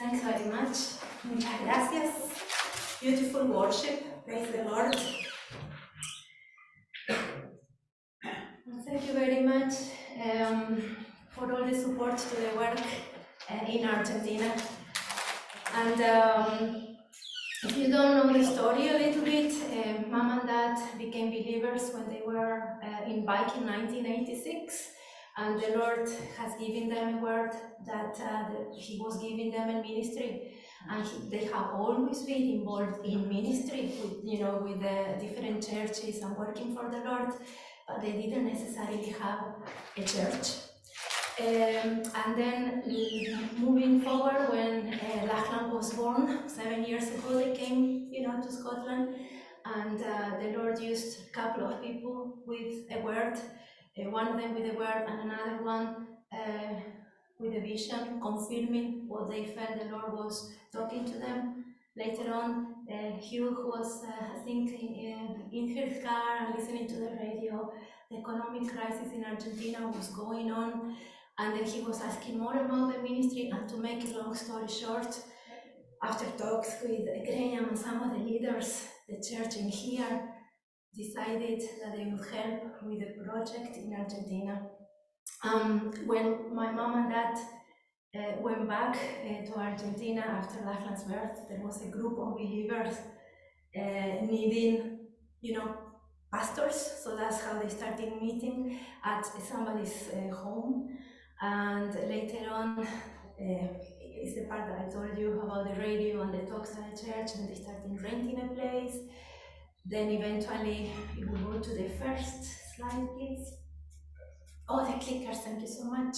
Thanks very much. Gracias. Beautiful worship. Praise the Lord. Thank you very much um, for all the support to the work uh, in Argentina. And um, if you don't know the story a little bit, uh, mom and dad became believers when they were uh, in Bike in 1986, and the Lord has given them a word that, uh, that He was giving them a ministry, and he, they have always been involved in ministry, with, you know, with the different churches and working for the Lord, but they didn't necessarily have a church. Um, and then mm, moving forward, when uh, Lachlan was born seven years ago, they came, you know, to Scotland, and uh, the Lord used a couple of people with a word, uh, one of them with a word, and another one uh, with a vision, confirming what they felt the Lord was talking to them. Later on, Hugh was, uh, I think, in, in his car and listening to the radio. The economic crisis in Argentina was going on and then he was asking more about the ministry, and to make a long story short, after talks with Graham and some of the leaders, the church in here decided that they would help with a project in Argentina. Um, when my mom and dad uh, went back uh, to Argentina after Lachlan's birth, there was a group of believers uh, needing, you know, pastors. So that's how they started meeting at somebody's uh, home. And later on, uh, is the part that I told you about the radio and the talks at the church, and they started renting a place. Then eventually, we go to the first slide, please. Oh, the clickers, thank you so much.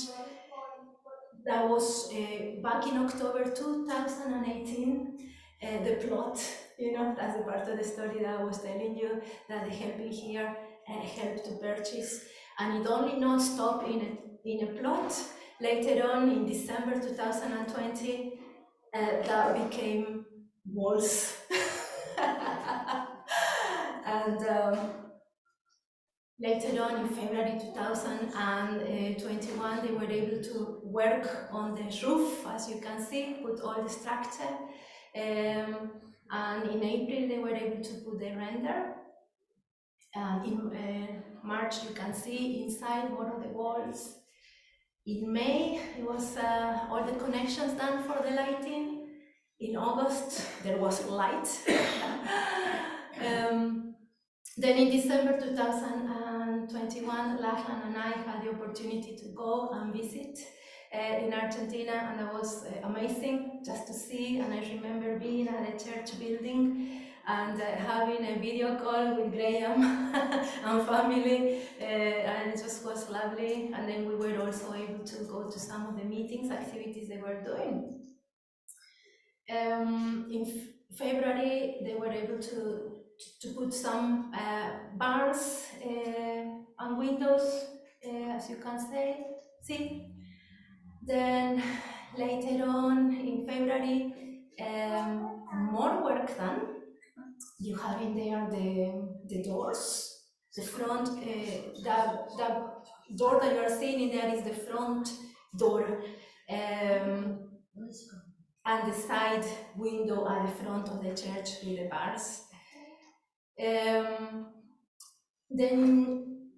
That was uh, back in October 2018. Uh, the plot, you know, that's the part of the story that I was telling you that the helping here uh, helped to purchase. And it only not stop in a in a plot. Later on, in December 2020, uh, that became walls. and um, later on, in February 2021, they were able to work on the roof, as you can see, put all the structure. Um, and in April, they were able to put the render. In uh, March, you can see inside one of the walls in May, it was uh, all the connections done for the lighting. In August, there was light. um, then in December 2021, Lachlan and I had the opportunity to go and visit uh, in Argentina, and that was uh, amazing just to see. And I remember being at a church building and uh, having a video call with Graham and family, uh, and it just was lovely. And then we were also able to go to some of the meetings, activities they were doing. Um, in February, they were able to to put some uh, bars uh, and windows, uh, as you can say, see. Then later on in February, um, more work done you have in there the, the doors, the front, uh, that, that door that you are seeing in there is the front door. Um, and the side window at the front of the church with the bars. Um, then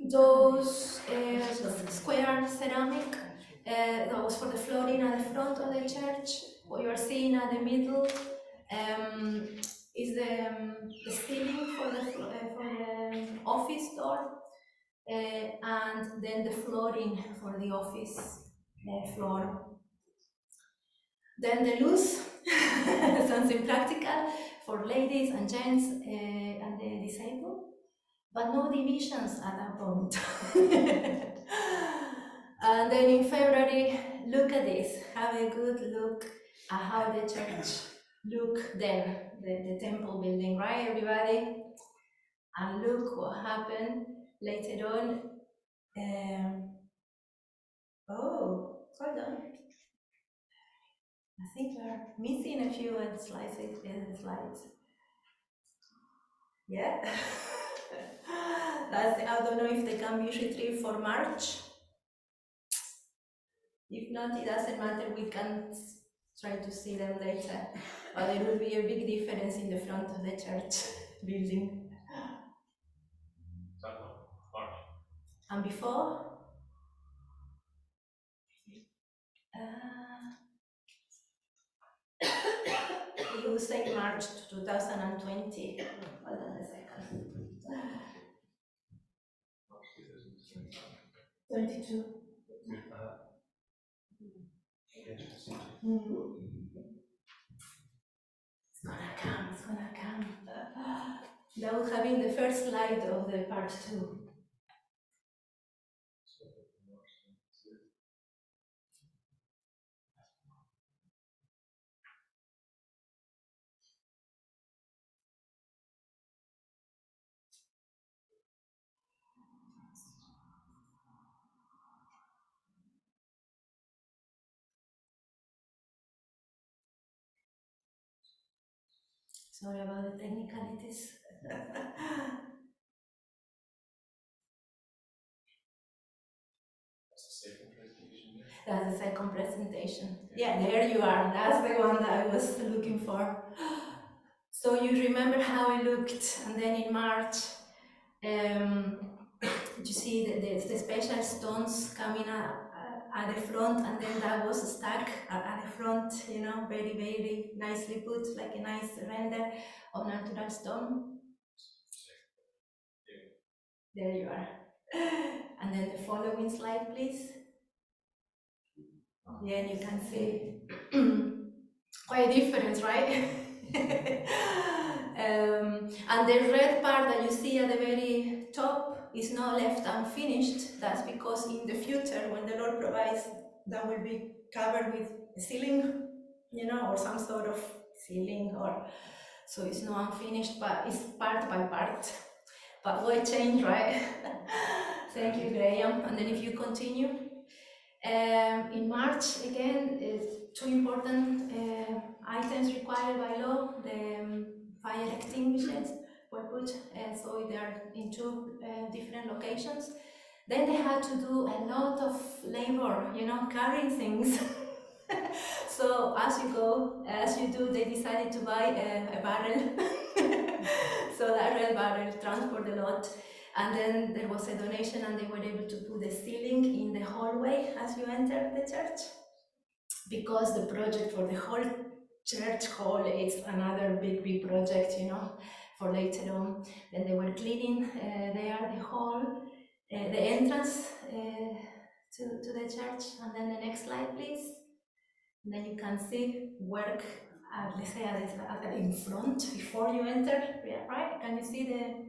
those uh, square ceramic, uh, that was for the flooring at the front of the church. What you are seeing at the middle um, is the, um, the ceiling for the, uh, for the office door and then the flooring for the office floor. Then the loose, sounds practical for ladies and gents uh, and the disabled, but no divisions at that point. and then in February, look at this, have a good look at how the church look then, the, the temple building, right, everybody? And look what happened later on. Um, oh, hold on. I think we're missing a few slides. slides. Yeah. That's, I don't know if they can be retrieved for March. If not, it doesn't matter. We can try to see them later. But there will be a big difference in the front of the church building. And before? Uh, you say March 2020. Hold on a second. 22. Mm. It's gonna come, it's gonna come. That will have been the first slide of the part two. Sorry about the technicalities. That's the second presentation. Yeah, there you are. That's the one that I was looking for. So you remember how it looked, and then in March, um, you see the, the, the special stones coming at, at the front, and then that was stuck at, at the front, you know, very, very nicely put, like a nice render of natural stone. There you are. And then the following slide, please. Yeah, you can see quite different, right? um, and the red part that you see at the very top is not left unfinished. That's because in the future, when the Lord provides, that will be covered with a ceiling, you know, or some sort of ceiling, or so it's not unfinished, but it's part by part. But what change, right? Thank you, Graham. And then if you continue, um, in March, again, two important uh, items required by law, the um, fire extinguishers and so they are in two uh, different locations. Then they had to do a lot of labor, you know, carrying things. so as you go, as you do, they decided to buy a, a barrel. so that red barrel transport a lot. And then there was a donation and they were able to put the ceiling in the hallway as you enter the church. Because the project for the whole church hall is another big, big project, you know, for later on. Then they were cleaning uh, there the hall, uh, the entrance uh, to, to the church. And then the next slide, please. And then you can see work, uh, let's say, in front before you enter, right? Can you see the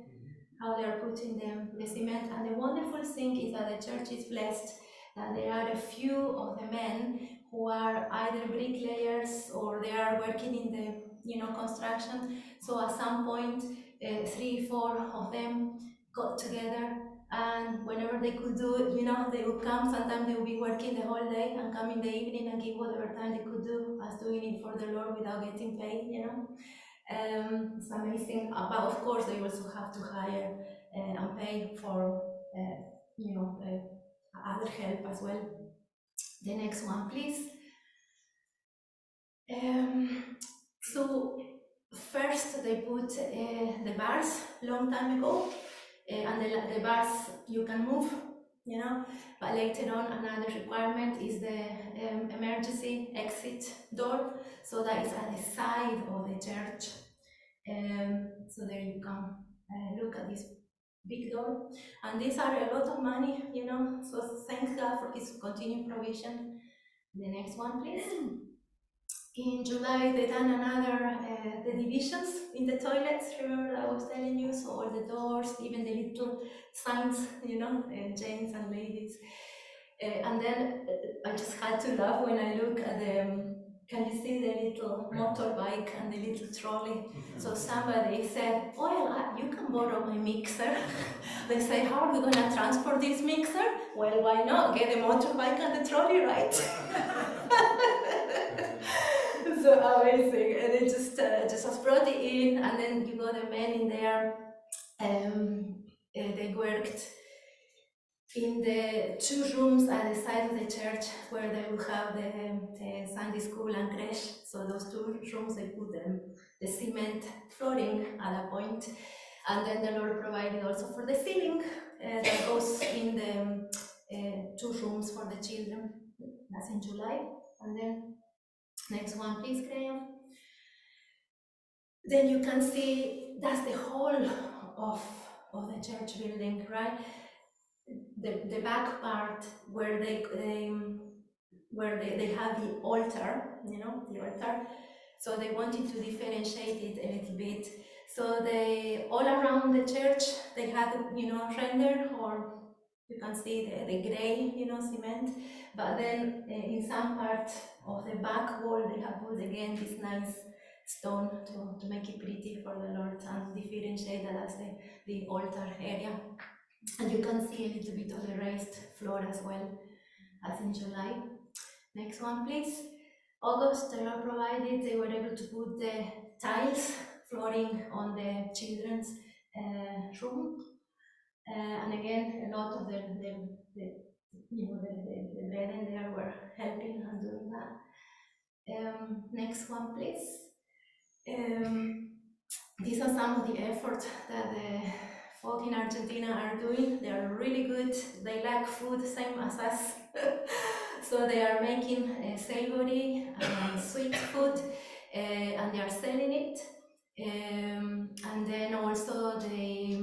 how they are putting them, the cement. And the wonderful thing is that the church is blessed that there are a few of the men who are either bricklayers or they are working in the you know construction. So at some point, uh, three, four of them got together and whenever they could do it, you know, they would come. Sometimes they would be working the whole day and come in the evening and give whatever time they could do as doing it for the Lord without getting paid, you know. Um, it's amazing, uh, but of course they also have to hire uh, and pay for, uh, you know, uh, other help as well. The next one, please. Um, so first they put uh, the bars long time ago, uh, and the, the bars you can move, you know. But later on, another requirement is the um, emergency exit door, so that is at the side of the church. Um, so there you come. Uh, look at this big door, and these are a lot of money, you know. So thank God for His continued provision. The next one, please. In July, they done another uh, the divisions in the toilets. Remember I was telling you, so all the doors, even the little signs, you know, uh, gents and ladies. Uh, and then uh, I just had to laugh when I look at the. Um, can you see the little motorbike and the little trolley? So somebody said, well, you can borrow my mixer. they say, how are we going to transport this mixer? Well, why not? Get a motorbike and the trolley, right? so amazing. And they just, uh, just brought it in, and then you got the men in there. Um, uh, they worked in the two rooms at the side of the church where they will have the, the Sunday school and creche. So those two rooms, they put them, the cement flooring at a. And then the Lord provided also for the ceiling uh, that goes in the uh, two rooms for the children. That's in July. And then next one, please, Graham. Then you can see that's the whole of, of the church building, right? The, the back part where they, they where they, they have the altar, you know, the altar. So they wanted to differentiate it a little bit. So they all around the church they had you know render or you can see the, the gray you know cement, but then uh, in some part of the back wall they have put again this nice stone to, to make it pretty for the Lord and differentiate that as the, the altar area. And you can see a little bit of the raised floor as well as in July. Next one, please. August, they are provided, they were able to put the tiles flooring on the children's uh, room. Uh, and again, a lot of the, the, the you know, the, the, the brethren there were helping and doing that. Um, next one, please. Um, these are some of the efforts that the folk in Argentina are doing. They are really good. They like food, same as us. so they are making uh, savory and sweet food, uh, and they are selling it. Um, and then also they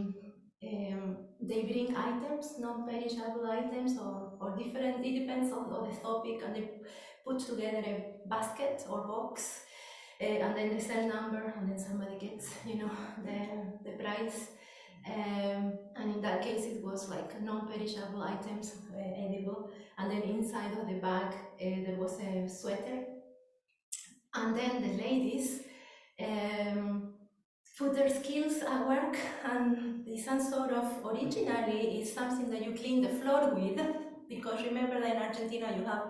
um, they bring items, non-perishable items, or, or different. It depends on, on the topic, and they put together a basket or box, uh, and then they sell number, and then somebody gets you know the the price. Um, and in that case, it was like non-perishable items, uh, edible. And then inside of the bag, uh, there was a sweater. And then the ladies um, put their skills at work, and some sort of originally is something that you clean the floor with. Because remember that in Argentina you have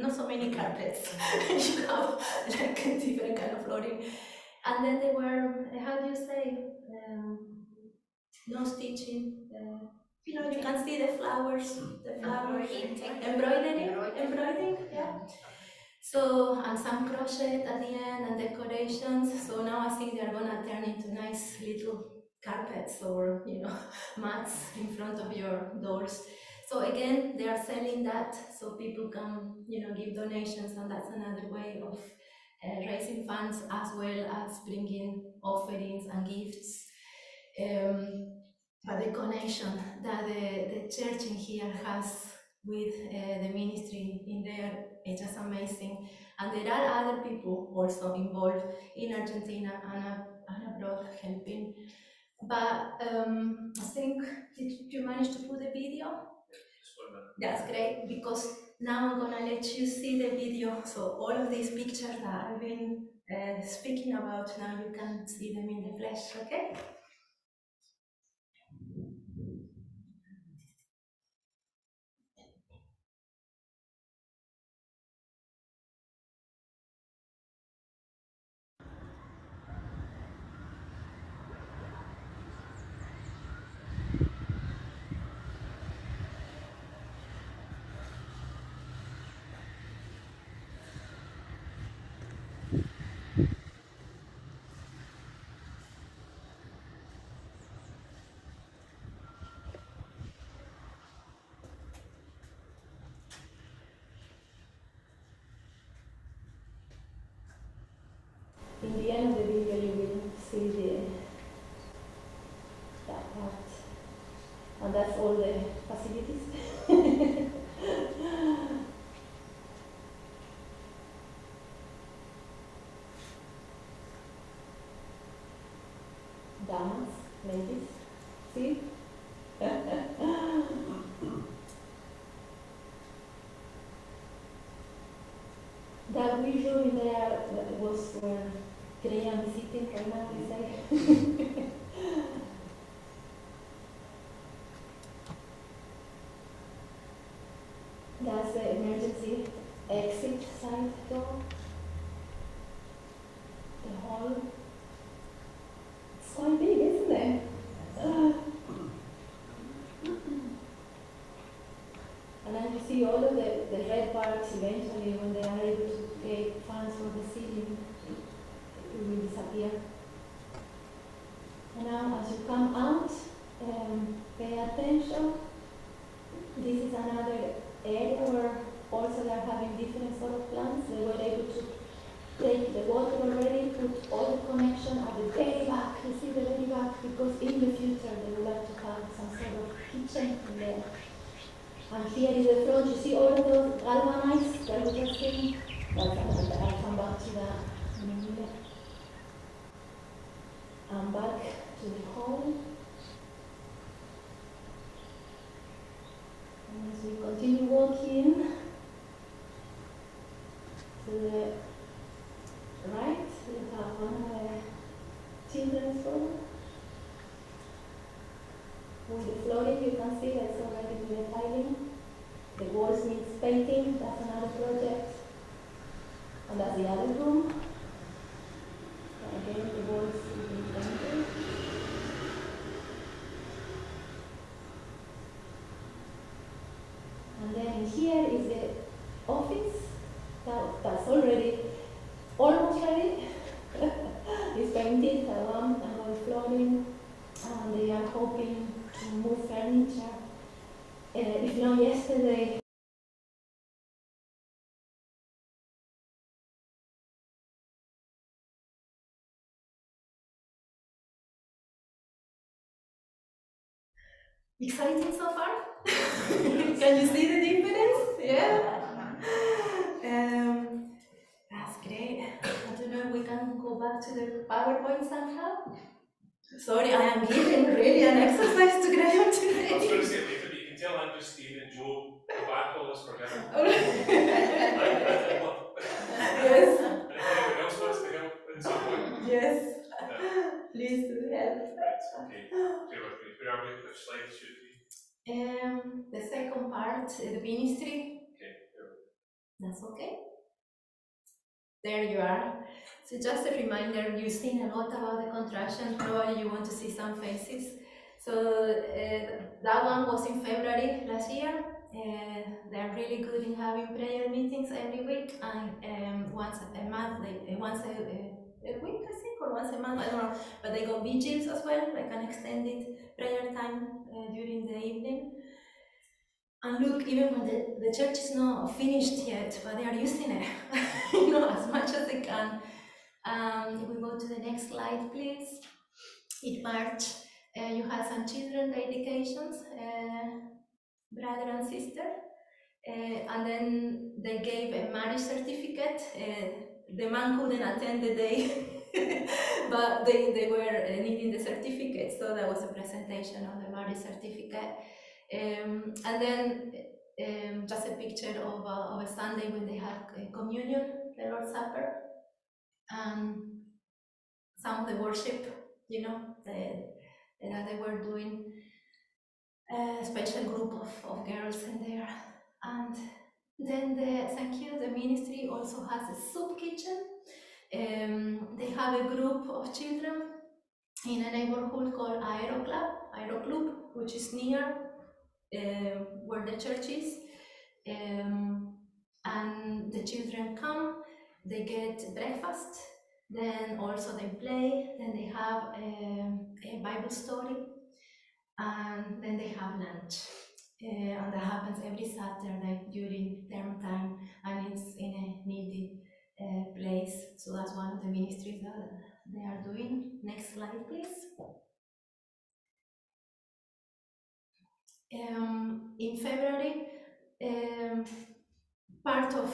not so many carpets, you have like different kind of flooring. And then they were, how do you say, um, no stitching. Uh, you know, you can see the flowers, the flowers, embroidery, embroidering, yeah. So, and some crochet at the end and decorations. So now I think they're gonna turn into nice little carpets or, you know, mats in front of your doors. So again, they are selling that so people can, you know, give donations and that's another way of uh, raising funds as well as bringing offerings and gifts. Um, but the connection that the, the church in here has with uh, the ministry in there is just amazing. And there are other people also involved in Argentina and, and abroad helping. But um, I think, did you manage to put the video? That's great because now I'm gonna let you see the video. So all of these pictures that I've been uh, speaking about, now you can see them in the flesh, okay? in the end of the video you will see the that part and that's all the facilities. Damas ladies see? That visual in there was where Graham is sitting right now, we say. That's the emergency exit side door. The hall. It's quite big, isn't it? Uh, and then you see all of the, the red parts eventually when they are able to get here is the front, you see all of those galvanized that we just seen? That's, I'll, I'll come back to that in a minute. And back to the hall. And as we continue walking to the right, we have one of room. With the flooring, you can see that's already the tiling. The walls needs painting, that's another project. And that's the other room. Again, the walls need painting. And then here is the office that, that's already almost ready. it's painted, the lamp and all flooring, and they are hoping to move furniture. Uh, if not yesterday, Exciting so far? Can you see the difference? Yeah. Um, that's great. I don't know if we can go back to the PowerPoint somehow. Sorry, I am giving really an exercise to Graham I was going today. to say you can tell Andrew, Steve, and Joe go back all this for him. yes. And if anyone else wants to help at some point, Yes. Yeah. Please do help. right, okay. Bear with me. Where are we? Which slide should we? Um, the second part, uh, the ministry, Okay, there that's okay. There you are. So just a reminder, you've seen a lot about the contraction, probably you want to see some faces. So uh, that one was in February last year. Uh, they're really good in having prayer meetings every week and um, once a month, they, uh, once a, a, a week I think, or once a month, I don't know. But they got vigils as well, like an extended prayer time uh, during the evening. And look, even when the, the church is not finished yet, but they are using it, you know, as much as they can. Um, if we go to the next slide, please. In March, uh, you had some children dedications, uh, brother and sister, uh, and then they gave a marriage certificate. Uh, the man couldn't attend the day, but they, they were uh, needing the certificate, so there was a presentation of the marriage certificate. Um, and then um, just a picture of a, of a Sunday when they had uh, communion, the Lord's Supper, and some of the worship, you know, the, that they were doing. A special group of, of girls in there. And then the thank you, the ministry also has a soup kitchen. Um, they have a group of children in a neighborhood called Aero Club, Aero Club, which is near um, where the church is. Um, and the children come, they get breakfast, then also they play, then they have um, a Bible story, and then they have lunch. Uh, and that happens every Saturday during term time, and it's in a needy uh, place. So that's one of the ministries that they are doing. Next slide, please. Um, in February, um, part of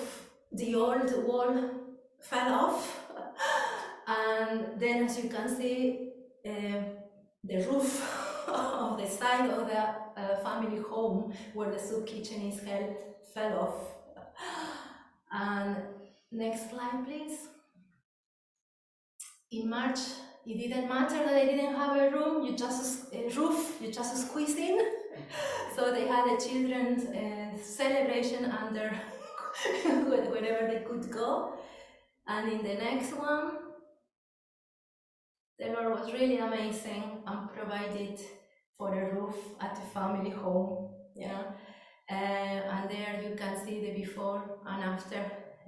the old wall fell off, and then, as you can see, uh, the roof of the side of the family home where the soup kitchen is held fell off. And next slide, please. In March, it didn't matter that they didn't have a room, you just a roof, you just squeeze in. so they had a children's uh, celebration under wherever they could go. And in the next one, the Lord was really amazing and provided for a roof at the family home. Yeah, uh, and there you can see the before and after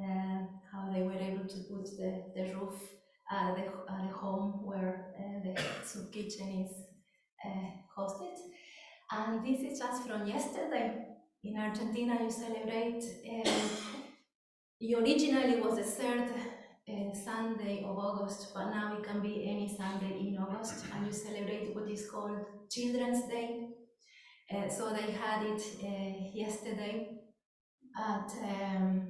uh, how they were able to put the, the roof at the, at the home where uh, the soup kitchen is uh, hosted. And this is just from yesterday. In Argentina, you celebrate. Uh, originally was the third uh, Sunday of August, but now it can be any Sunday in August, and you celebrate what is called Children's Day. Uh, so they had it uh, yesterday at um,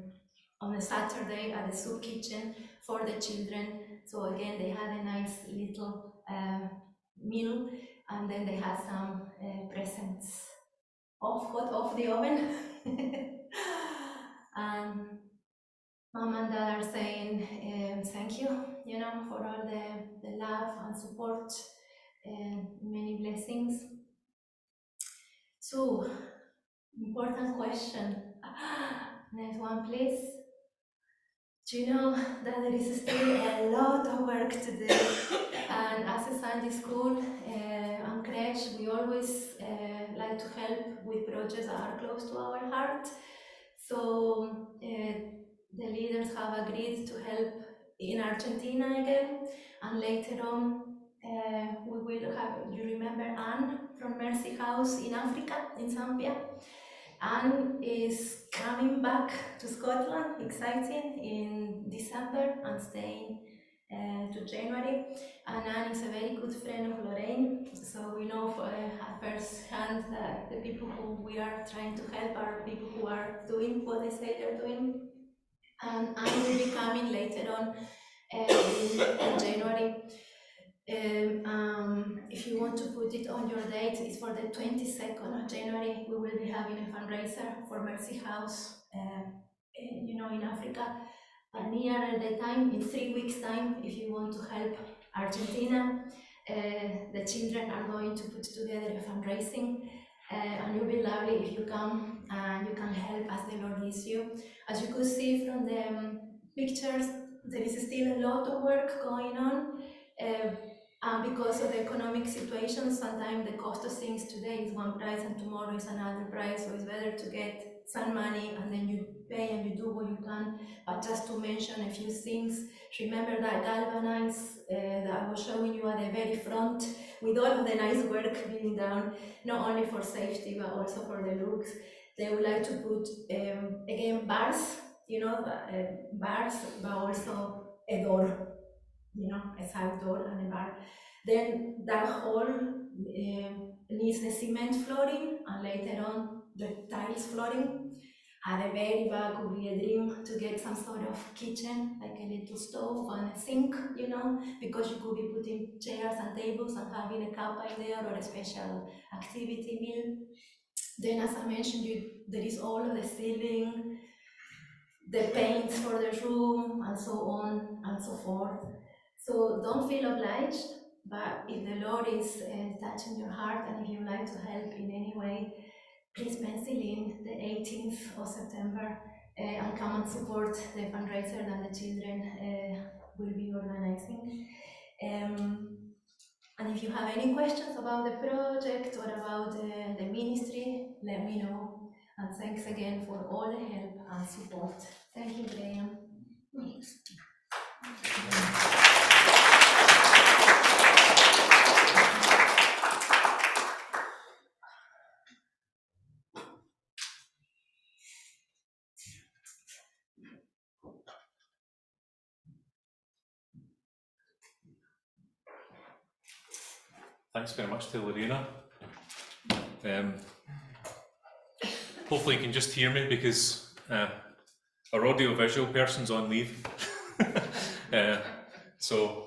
on a Saturday at the soup kitchen for the children. So again, they had a nice little meal, and then they had some presents off hot off the oven. and mom and dad are saying um, thank you, you know, for all the, the love and support and many blessings. So, important question. Next one, please. Do you know that there is still a lot of work to do? and as a Sunday school uh, and creche, we always uh, like to help with projects that are close to our heart. So uh, the leaders have agreed to help in Argentina again, and later on uh, we will have. You remember Anne from Mercy House in Africa, in Zambia. Anne is coming back to Scotland, exciting, in December and staying uh, to January. And Anne is a very good friend of Lorraine, so we know for, uh, at first hand that the people who we are trying to help are people who are doing what they say they're doing. And I will be coming later on uh, in, January. Um, um, if you want to put it on your date, it's for the 22nd of January. We will be having a fundraiser for Mercy House, uh, you know, in Africa. And near the time, in three weeks' time, if you want to help Argentina, uh, the children are going to put together a fundraising. Uh, and it will be lovely if you come and you can help as the Lord leads you. As you could see from the um, pictures, there is still a lot of work going on. Uh, and because of the economic situation, sometimes the cost of things today is one price and tomorrow is another price. So it's better to get some money and then you pay and you do what you can. But just to mention a few things, remember that galvanize uh, that I was showing you at the very front with all of the nice work being done, not only for safety but also for the looks. They would like to put um, again bars, you know, uh, bars, but also a door you know, a side door and a bar. Then that hall uh, needs the cement flooring and later on the tiles flooring. At the very back would be a dream to get some sort of kitchen, like a little stove and a sink, you know, because you could be putting chairs and tables and having a cup in there or a special activity meal. Then, as I mentioned, you, there is all of the ceiling, the paint for the room, and so on and so forth. So don't feel obliged, but if the Lord is uh, touching your heart and if you like to help in any way, please pencil in the 18th of September uh, and come and support the fundraiser that the children uh, will be organizing. Um, and if you have any questions about the project or about the, the ministry, let me know. And thanks again for all the help and support. Thank you, Graham. Thanks very much to Lorena. Um, hopefully you can just hear me because uh, our audio-visual person's on leave. uh, so,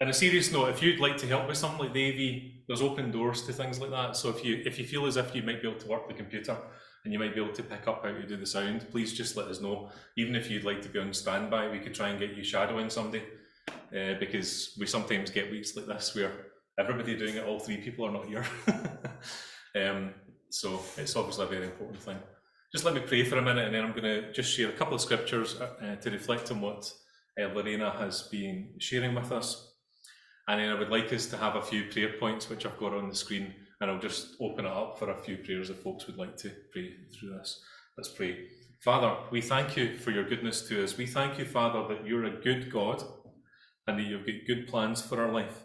on a serious note, if you'd like to help with something like the AV, there's open doors to things like that. So if you if you feel as if you might be able to work the computer and you might be able to pick up how to do the sound, please just let us know. Even if you'd like to be on standby, we could try and get you shadowing somebody uh, because we sometimes get weeks like this where everybody doing it, all three people are not here. um, so it's obviously a very important thing. Just let me pray for a minute and then I'm going to just share a couple of scriptures uh, to reflect on what uh, Lorena has been sharing with us. And then I would like us to have a few prayer points which I've got on the screen and I'll just open it up for a few prayers if folks would like to pray through this. Let's pray. Father, we thank you for your goodness to us. We thank you, Father, that you're a good God and that you've got good plans for our life.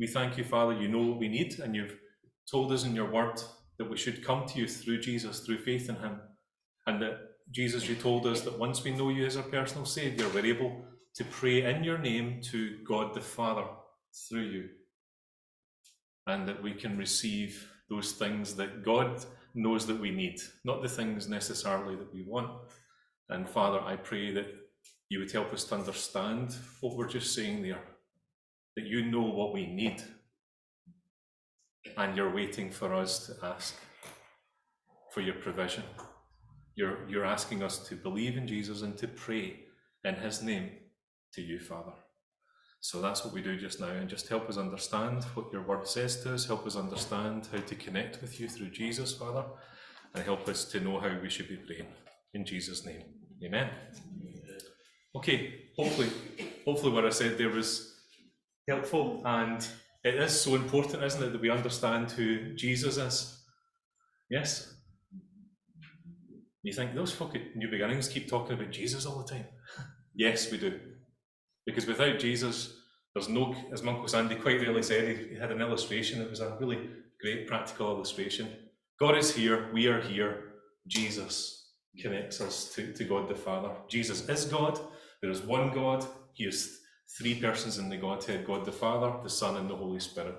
We thank you, Father, you know what we need, and you've told us in your word that we should come to you through Jesus, through faith in him. And that, Jesus, you told us that once we know you as our personal Saviour, we're able to pray in your name to God the Father through you. And that we can receive those things that God knows that we need, not the things necessarily that we want. And Father, I pray that you would help us to understand what we're just saying there, that you know what we need, and you're waiting for us to ask for your provision. You're, you're asking us to believe in Jesus and to pray in his name to you, Father. So that's what we do just now, and just help us understand what your word says to us, help us understand how to connect with you through Jesus, Father, and help us to know how we should be praying. In Jesus' name. Amen. Okay, hopefully, hopefully what I said there was helpful, and it is so important, isn't it, that we understand who Jesus is. Yes? You think those at New Beginnings keep talking about Jesus all the time? yes, we do. Because without Jesus, there's no, as Uncle Sandy quite rightly said, he had an illustration. It was a really great practical illustration. God is here, we are here. Jesus connects us to, to God the Father. Jesus is God. There is one God. He is three persons in the Godhead God the Father, the Son, and the Holy Spirit.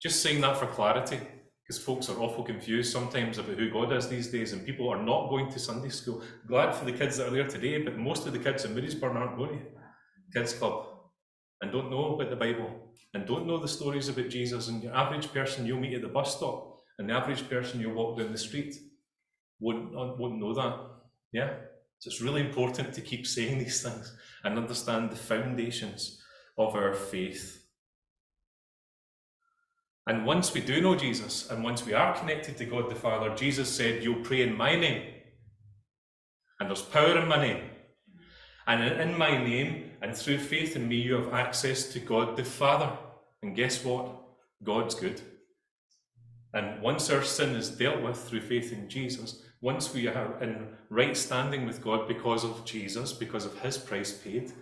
Just saying that for clarity, because folks are awful confused sometimes about who God is these days, and people are not going to Sunday school. Glad for the kids that are there today, but most of the kids in Moodiesburn aren't going to Kids Club and don't know about the Bible and don't know the stories about Jesus. And your average person you'll meet at the bus stop and the average person you'll walk down the street won't, uh, won't know that. Yeah? So it's really important to keep saying these things and understand the foundations of our faith. And once we do know Jesus, and once we are connected to God the Father, Jesus said, You'll pray in my name. And there's power in my name. And in my name, and through faith in me, you have access to God the Father. And guess what? God's good. And once our sin is dealt with through faith in Jesus, once we are in right standing with God because of Jesus, because of his price paid,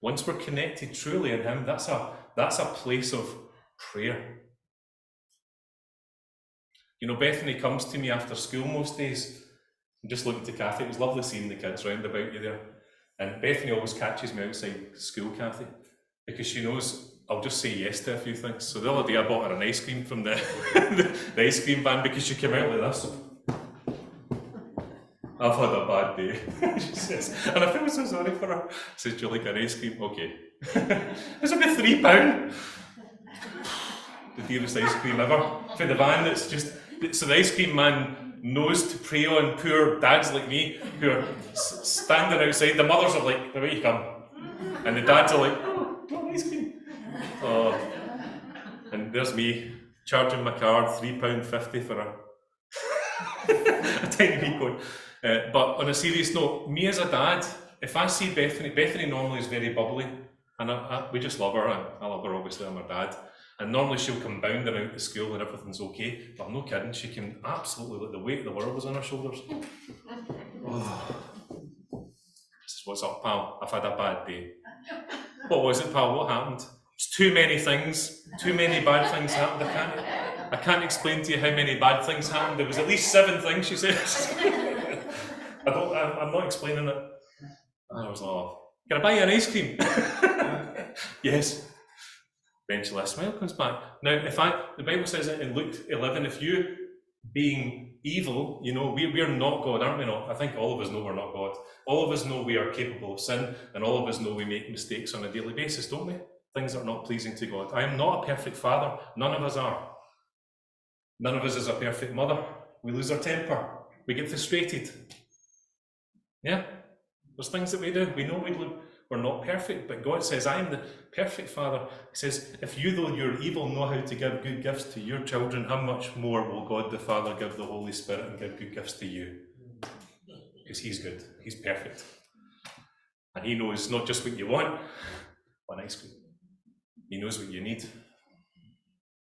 once we're connected truly in him, that's a that's a place of prayer. You know, Bethany comes to me after school most days. I'm just looking to Kathy. It was lovely seeing the kids round about you there. And Bethany always catches me outside school, Kathy, because she knows I'll just say yes to a few things. So the other day I bought her an ice cream from the, the, the ice cream van because she came out like this. I've had a bad day, she says. And I feel so sorry for her. Says, Do you like an ice cream? Okay. it's about three pound. the dearest ice cream ever. For the van that's just so the ice cream man knows to prey on poor dads like me who are standing outside. The mothers are like, the way you come," and the dads are like, "Oh, ice cream?" Oh, and there's me charging my card three pound fifty for a, a tiny wee cone. Uh, but on a serious note, me as a dad, if I see Bethany, Bethany normally is very bubbly, and I, I, we just love her, and I love her obviously. I'm her dad. And normally she'll come bounding out to school and everything's okay. But I'm no kidding, she can absolutely like the weight of the world was on her shoulders. oh. This is what's up, pal. I've had a bad day. What was it, pal? What happened? It's too many things. Too many bad things happened. I can't I can't explain to you how many bad things happened. There was at least seven things, she says. I don't I'm, I'm not explaining it. I was like, oh, can I buy you an ice cream? yes. Eventually a smile comes back. Now, if I, the Bible says it in Luke 11, if you being evil, you know, we, we're not God, aren't we not? I think all of us know we're not God. All of us know we are capable of sin, and all of us know we make mistakes on a daily basis, don't we? Things that are not pleasing to God. I am not a perfect father. None of us are. None of us is a perfect mother. We lose our temper. We get frustrated. Yeah? There's things that we do. We know we look we're not perfect, but God says, I am the perfect Father. He says, If you, though you're evil, know how to give good gifts to your children, how much more will God the Father give the Holy Spirit and give good gifts to you? Because He's good, He's perfect. And He knows not just what you want, but ice cream. He knows what you need.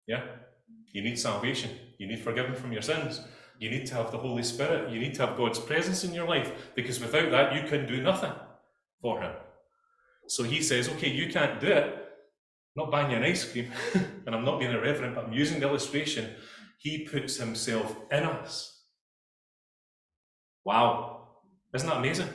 Yeah? You need salvation, you need forgiven from your sins. You need to have the Holy Spirit. You need to have God's presence in your life because without that, you can do nothing for Him. So he says, okay, you can't do it. I'm not buying you an ice cream, and I'm not being irreverent, but I'm using the illustration. He puts himself in us. Wow. Isn't that amazing?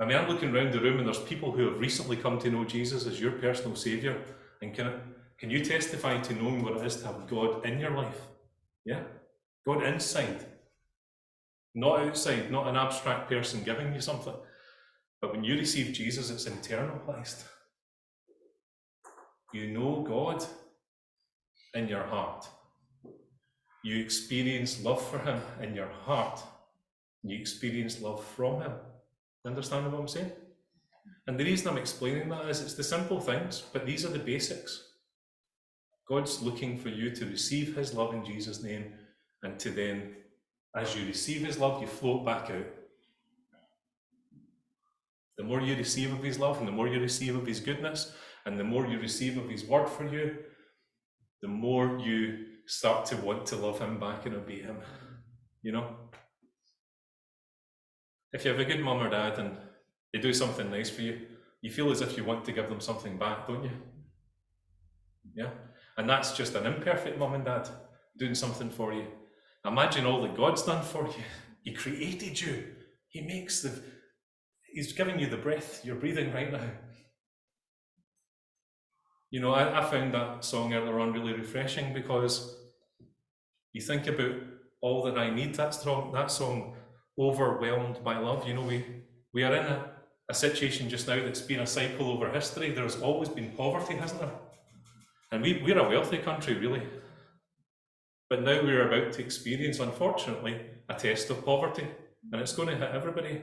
I mean, I'm looking around the room and there's people who have recently come to know Jesus as your personal Saviour. And can, can you testify to knowing what it is to have God in your life? Yeah? God inside. Not outside, not an abstract person giving you something. But when you receive Jesus, it's internalized. You know God in your heart. You experience love for Him in your heart. You experience love from Him. Understand what I'm saying? And the reason I'm explaining that is it's the simple things, but these are the basics. God's looking for you to receive His love in Jesus' name and to then, as you receive His love, you float back out. The more you receive of His love and the more you receive of His goodness and the more you receive of His word for you, the more you start to want to love Him back and obey Him. You know? If you have a good mum or dad and they do something nice for you, you feel as if you want to give them something back, don't you? Yeah? And that's just an imperfect mum and dad doing something for you. Imagine all that God's done for you. He created you. He makes the He's giving you the breath you're breathing right now. You know, I, I found that song earlier on really refreshing because you think about all that I need. That song, that song, overwhelmed by love. You know, we we are in a, a situation just now that's been a cycle over history. There's always been poverty, hasn't there? And we, we're a wealthy country, really. But now we're about to experience, unfortunately, a test of poverty, and it's going to hit everybody.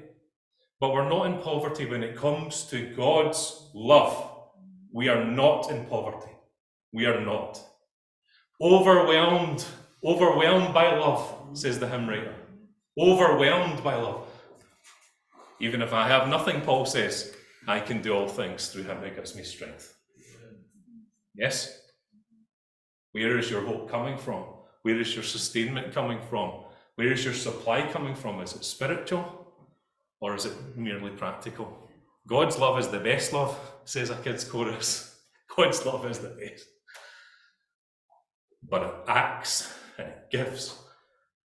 But we're not in poverty when it comes to God's love. We are not in poverty. We are not. Overwhelmed, overwhelmed by love, says the hymn writer. Overwhelmed by love. Even if I have nothing, Paul says, I can do all things through him who gives me strength. Yes? Where is your hope coming from? Where is your sustainment coming from? Where is your supply coming from? Is it spiritual or is it merely practical? God's love is the best love, says a kid's chorus. God's love is the best. But it acts and it gives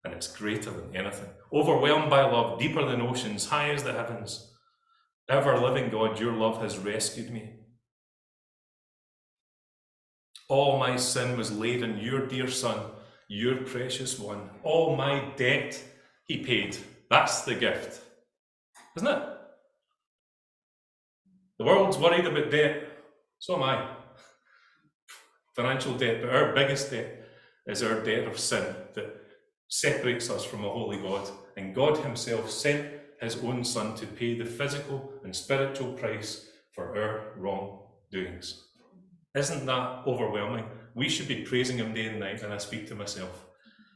and it's greater than anything. Overwhelmed by love, deeper than oceans, high as the heavens. Ever living God, your love has rescued me. All my sin was laid on your dear Son, your precious one. All my debt he paid. That's the gift. Isn't it? The world's worried about debt. So am I. Financial debt, but our biggest debt is our debt of sin that separates us from a holy God. And God Himself sent His own Son to pay the physical and spiritual price for our wrongdoings. Isn't that overwhelming? We should be praising Him day and night, and I speak to myself.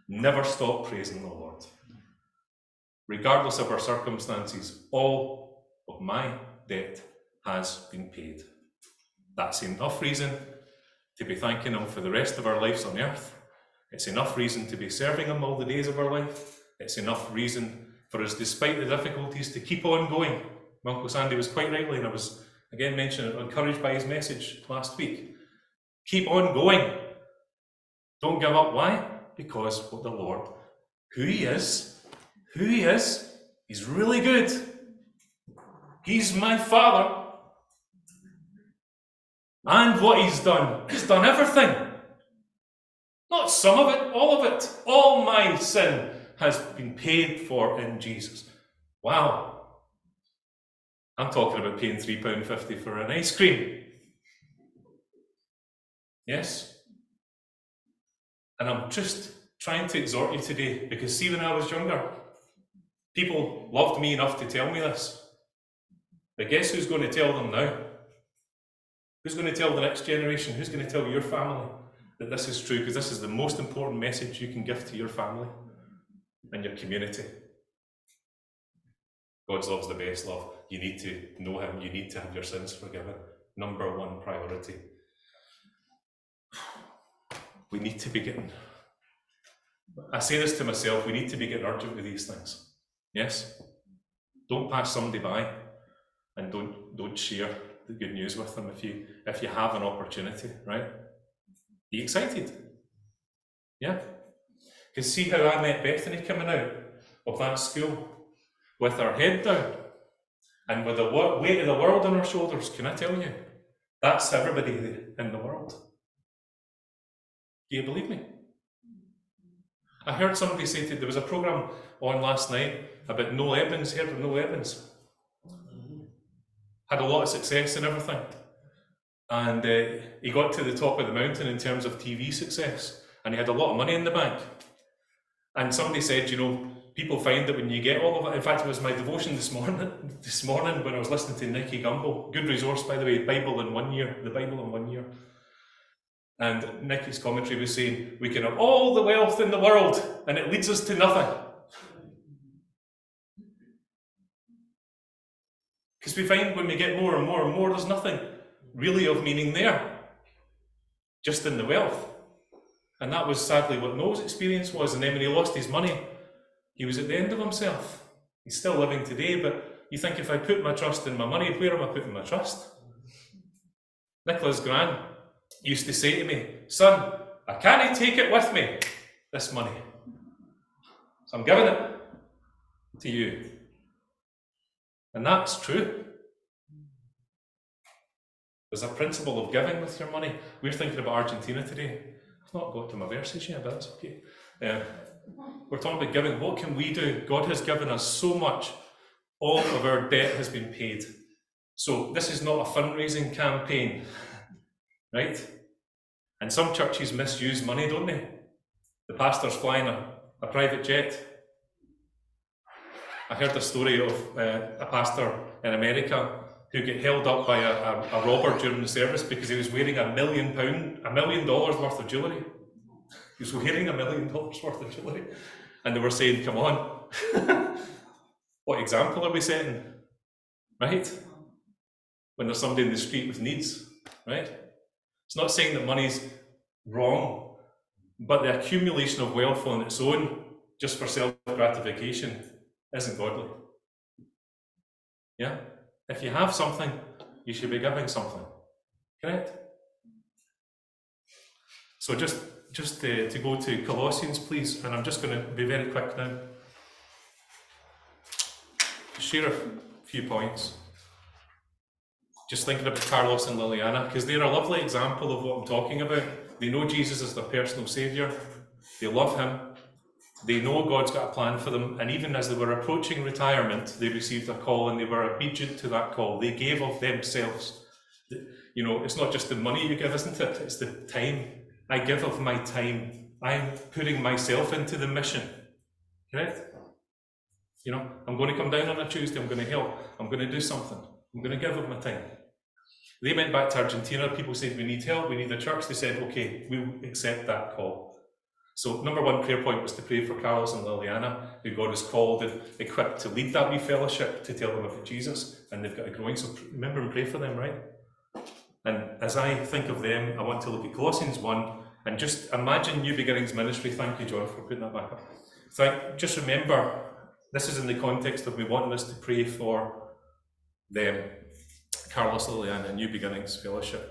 Never stop praising the Lord. Regardless of our circumstances, all of my debt has been paid. That's enough reason to be thanking Him for the rest of our lives on earth. It's enough reason to be serving Him all the days of our life. It's enough reason for us, despite the difficulties, to keep on going. My Uncle Sandy was quite rightly, and I was again mentioned, encouraged by his message last week. Keep on going. Don't give up. Why? Because what the Lord, who He is, who He is, He's really good. He's my Father. And what He's done, He's done everything. Not some of it, all of it. All my sin has been paid for in Jesus. Wow. I'm talking about paying £3.50 for an ice cream. Yes? And I'm just trying to exhort you today because, see, when I was younger, people loved me enough to tell me this. But guess who's going to tell them now? Who's going to tell the next generation? Who's going to tell your family that this is true? Because this is the most important message you can give to your family and your community. God's love's the best love. You need to know Him. You need to have your sins forgiven. Number one priority. We need to be getting. I say this to myself. We need to be getting urgent with these things. Yes. Don't pass somebody by, and don't don't share the good news with them if you if you have an opportunity. Right? Be excited. Yeah. Because see how I met Bethany coming out of that school with our head down and with the weight of the world on our shoulders, can I tell you? That's everybody in the world. Do you believe me? I heard somebody say to there was a program on last night about Noel Edmonds, Heard of Noel Edmonds. Had a lot of success and everything, and uh, he got to the top of the mountain in terms of TV success, and he had a lot of money in the bank. And somebody said, you know, people find that when you get all of it. In fact, it was my devotion this morning. This morning when I was listening to Nicky Gumbel, good resource by the way, Bible in one year, the Bible in one year. And Nicky's commentary was saying, we can have all the wealth in the world and it leads us to nothing. Because we find when we get more and more and more, there's nothing really of meaning there, just in the wealth. And that was sadly what Noah's experience was. And then when he lost his money, he was at the end of himself. He's still living today, but you think if I put my trust in my money, where am I putting my trust? Nicholas Gran used to say to me, Son, I can't take it with me, this money. So I'm giving it to you. And that's true. There's a principle of giving with your money. We're thinking about Argentina today. I've not got to my verses yet, but that's okay. Uh, we're talking about giving. What can we do? God has given us so much. All of our debt has been paid. So this is not a fundraising campaign, right? And some churches misuse money, don't they? The pastor's flying a, a private jet. I heard a story of uh, a pastor in America who got held up by a, a, a, robber during the service because he was wearing a million pound, a million dollars worth of jewellery. Was wearing a million dollars worth of jewellery. And they were saying, come on, what example are we setting? Right? When there's somebody in the street with needs, right? It's not saying that money's wrong, but the accumulation of wealth on its own, just for self gratification, isn't godly. Yeah? If you have something, you should be giving something. Correct? So just just to, to go to Colossians, please, and I'm just going to be very quick now. Share a few points. Just thinking about Carlos and Liliana, because they're a lovely example of what I'm talking about. They know Jesus as their personal saviour. They love him. They know God's got a plan for them, and even as they were approaching retirement, they received a call and they were obedient to that call. They gave of themselves. You know, it's not just the money you give, isn't it? It's the time. I give of my time. I'm putting myself into the mission. Correct? You know, I'm going to come down on a Tuesday, I'm going to help, I'm going to do something, I'm going to give of my time. They went back to Argentina, people said, We need help, we need a church. They said, Okay, we'll accept that call. So, number one prayer point was to pray for Carlos and Liliana, who God has called and equipped to lead that wee fellowship to tell them about Jesus, and they've got a growing. So, remember and pray for them, right? And as I think of them, I want to look at Colossians 1 and just imagine New Beginnings Ministry. Thank you, John, for putting that back up. So, just remember, this is in the context of me wanting us to pray for them, Carlos, Liliana, New Beginnings Fellowship.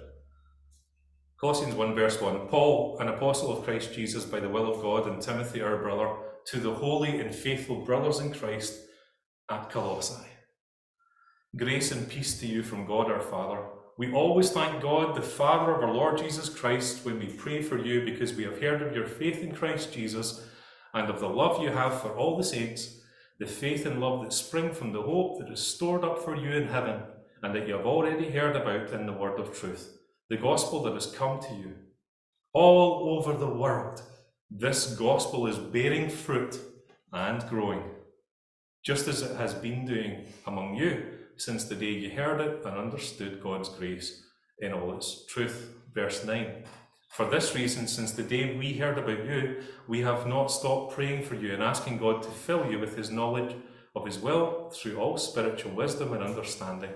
Colossians 1 verse 1 Paul, an apostle of Christ Jesus by the will of God, and Timothy, our brother, to the holy and faithful brothers in Christ at Colossae. Grace and peace to you from God our Father. We always thank God, the Father of our Lord Jesus Christ, when we pray for you because we have heard of your faith in Christ Jesus and of the love you have for all the saints, the faith and love that spring from the hope that is stored up for you in heaven and that you have already heard about in the word of truth the gospel that has come to you. All over the world, this gospel is bearing fruit and growing, just as it has been doing among you since the day you heard it and understood God's grace in all its truth. Verse 9. For this reason, since the day we heard about you, we have not stopped praying for you and asking God to fill you with his knowledge of his will through all spiritual wisdom and understanding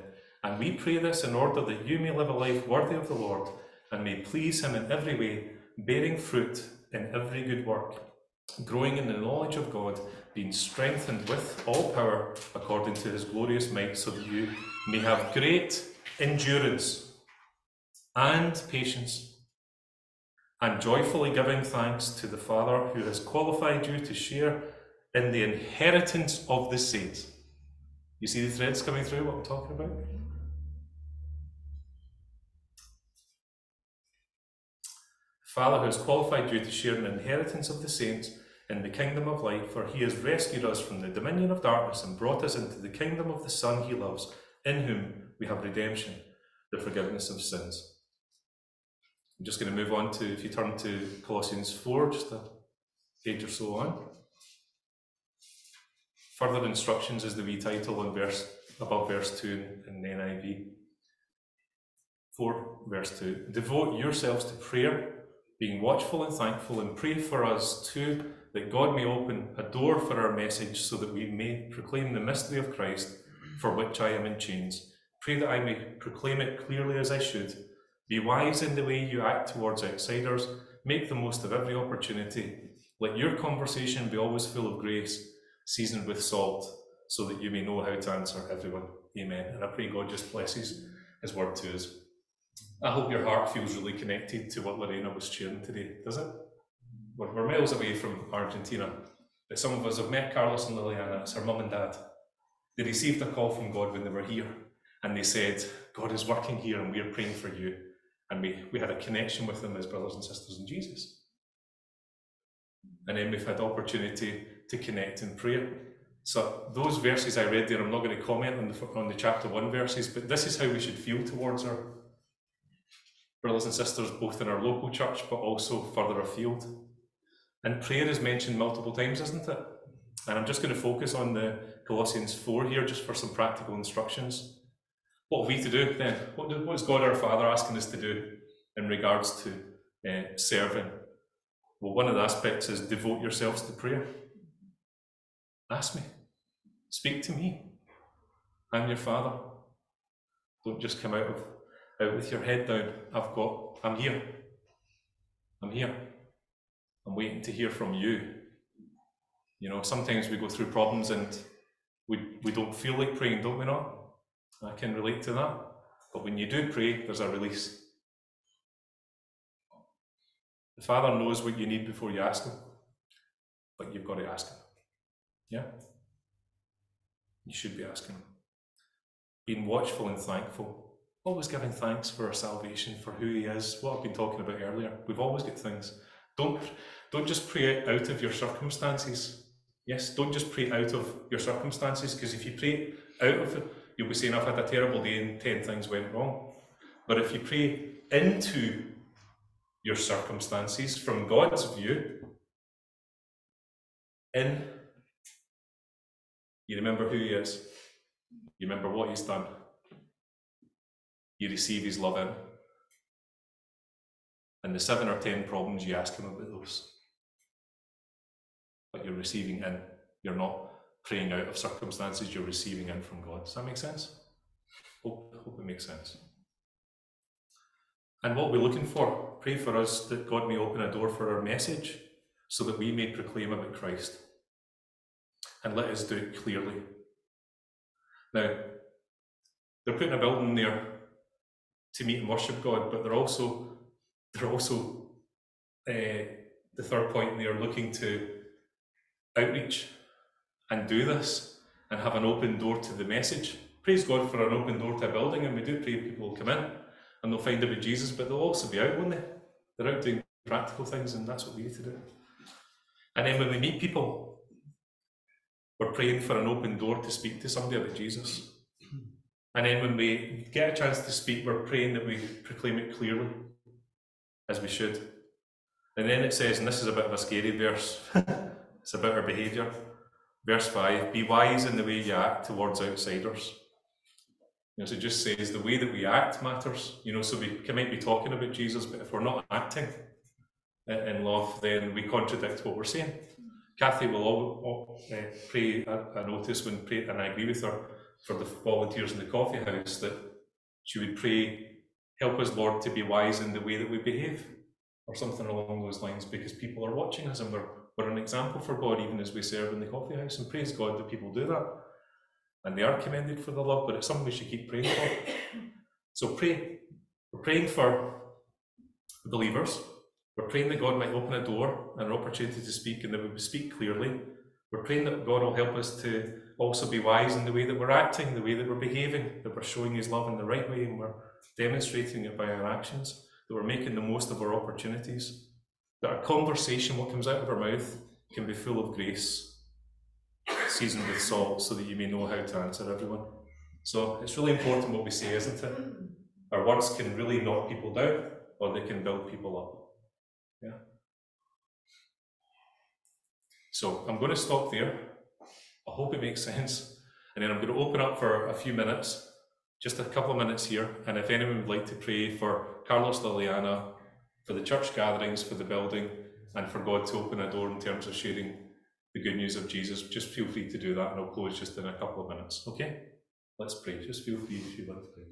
and we pray this in order that you may live a life worthy of the Lord and may please Him in every way, bearing fruit in every good work, growing in the knowledge of God, being strengthened with all power according to His glorious might, so that you may have great endurance and patience, and joyfully giving thanks to the Father who has qualified you to share in the inheritance of the saints. You see the threads coming through what I'm talking about? Father who has qualified you to share an inheritance of the saints in the kingdom of light, for he has rescued us from the dominion of darkness and brought us into the kingdom of the Son he loves, in whom we have redemption, the forgiveness of sins. I'm just going to move on to, if you turn to Colossians 4, just a page or so on. Further instructions is the wee title in verse above verse 2 in the NIV. 4 verse 2. Devote yourselves to prayer, being watchful and thankful, and pray for us too, that God may open a door for our message so that we may proclaim the mystery of Christ, for which I am in chains. Pray that I may proclaim it clearly as I should. Be wise in the way you act towards outsiders. Make the most of every opportunity. Let your conversation be always full of grace, seasoned with salt, so that you may know how to answer everyone. Amen. And I pray God just blesses His word to us. I hope your heart feels really connected to what Lorena was sharing today, does it? We're, we're miles away from Argentina, but some of us have met Carlos and Liliana, it's her mum and dad. They received a call from God when they were here, and they said, God is working here and we're praying for you. And we, we had a connection with them as brothers and sisters in Jesus. And then we've had opportunity to connect in prayer. So those verses I read there, I'm not going to comment on the, on the chapter one verses, but this is how we should feel towards our brothers and sisters, both in our local church, but also further afield. And prayer is mentioned multiple times, isn't it? And I'm just going to focus on the Colossians 4 here, just for some practical instructions. What are we to do then? What, do, what is God our Father asking us to do in regards to uh, serving? Well, one of the aspects is devote yourselves to prayer. Ask me. Speak to me. I'm your Father. Don't just come out of out with your head down. I've got. I'm here. I'm here. I'm waiting to hear from you. You know, sometimes we go through problems and we we don't feel like praying, don't we not? I can relate to that. But when you do pray, there's a release. The Father knows what you need before you ask Him, but you've got to ask Him. Yeah? You should be asking Him. Being watchful and thankful. Always giving thanks for our salvation, for who He is, what I've been talking about earlier. We've always got things. Don't, don't just pray out of your circumstances. Yes, don't just pray out of your circumstances, because if you pray out of it, you'll be saying, I've had a terrible day and 10 things went wrong. But if you pray into your circumstances from God's view, in, you remember who He is, you remember what He's done, you receive His love in. And the seven or ten problems you ask Him about those. But you're receiving in, you're not praying out of circumstances you're receiving in from God. Does that make sense? Hope, hope it makes sense. And what we're looking for, pray for us that God may open a door for our message so that we may proclaim about Christ. And let us do it clearly. Now, they're putting a building there to meet and worship God, but they're also they're also uh, the third point they are looking to outreach and do this and have an open door to the message. Praise God for an open door to a building, and we do pray people will come in and they'll find about Jesus, but they'll also be out, won't they? They're out doing practical things, and that's what we need to do. And then when we meet people, we're praying for an open door to speak to somebody about Jesus. And then when we get a chance to speak, we're praying that we proclaim it clearly, as we should. And then it says, and this is a bit of a scary verse, it's about our behaviour. Verse 5 Be wise in the way you act towards outsiders. You know, so it just says the way that we act matters. You know, so we can, might be talking about Jesus, but if we're not acting in love, then we contradict what we're saying. Kathy will all, uh, pray a, a notice when pray, and I agree with her for the volunteers in the coffee house that she would pray, "Help us, Lord, to be wise in the way that we behave," or something along those lines, because people are watching us and we're we're an example for God even as we serve in the coffee house. And praise God that people do that. And they are commended for the love, but it's something we should keep praying for. So pray. We're praying for believers. We're praying that God might open a door and an opportunity to speak and that we speak clearly. We're praying that God will help us to also be wise in the way that we're acting, the way that we're behaving, that we're showing His love in the right way and we're demonstrating it by our actions, that we're making the most of our opportunities that our conversation, what comes out of our mouth, can be full of grace, seasoned with salt, so that you may know how to answer everyone. So it's really important what we say, isn't it? Our words can really knock people down, or they can build people up. Yeah. So I'm going to stop there. I hope it makes sense. And then I'm going to open up for a few minutes, just a couple of minutes here. And if anyone would like to pray for Carlos Liliana, for the church gatherings, for the building, and for God to open a door in terms of sharing the good news of Jesus, just feel free to do that. And I'll close just in a couple of minutes. Okay? Let's pray. Just feel free if you want to pray.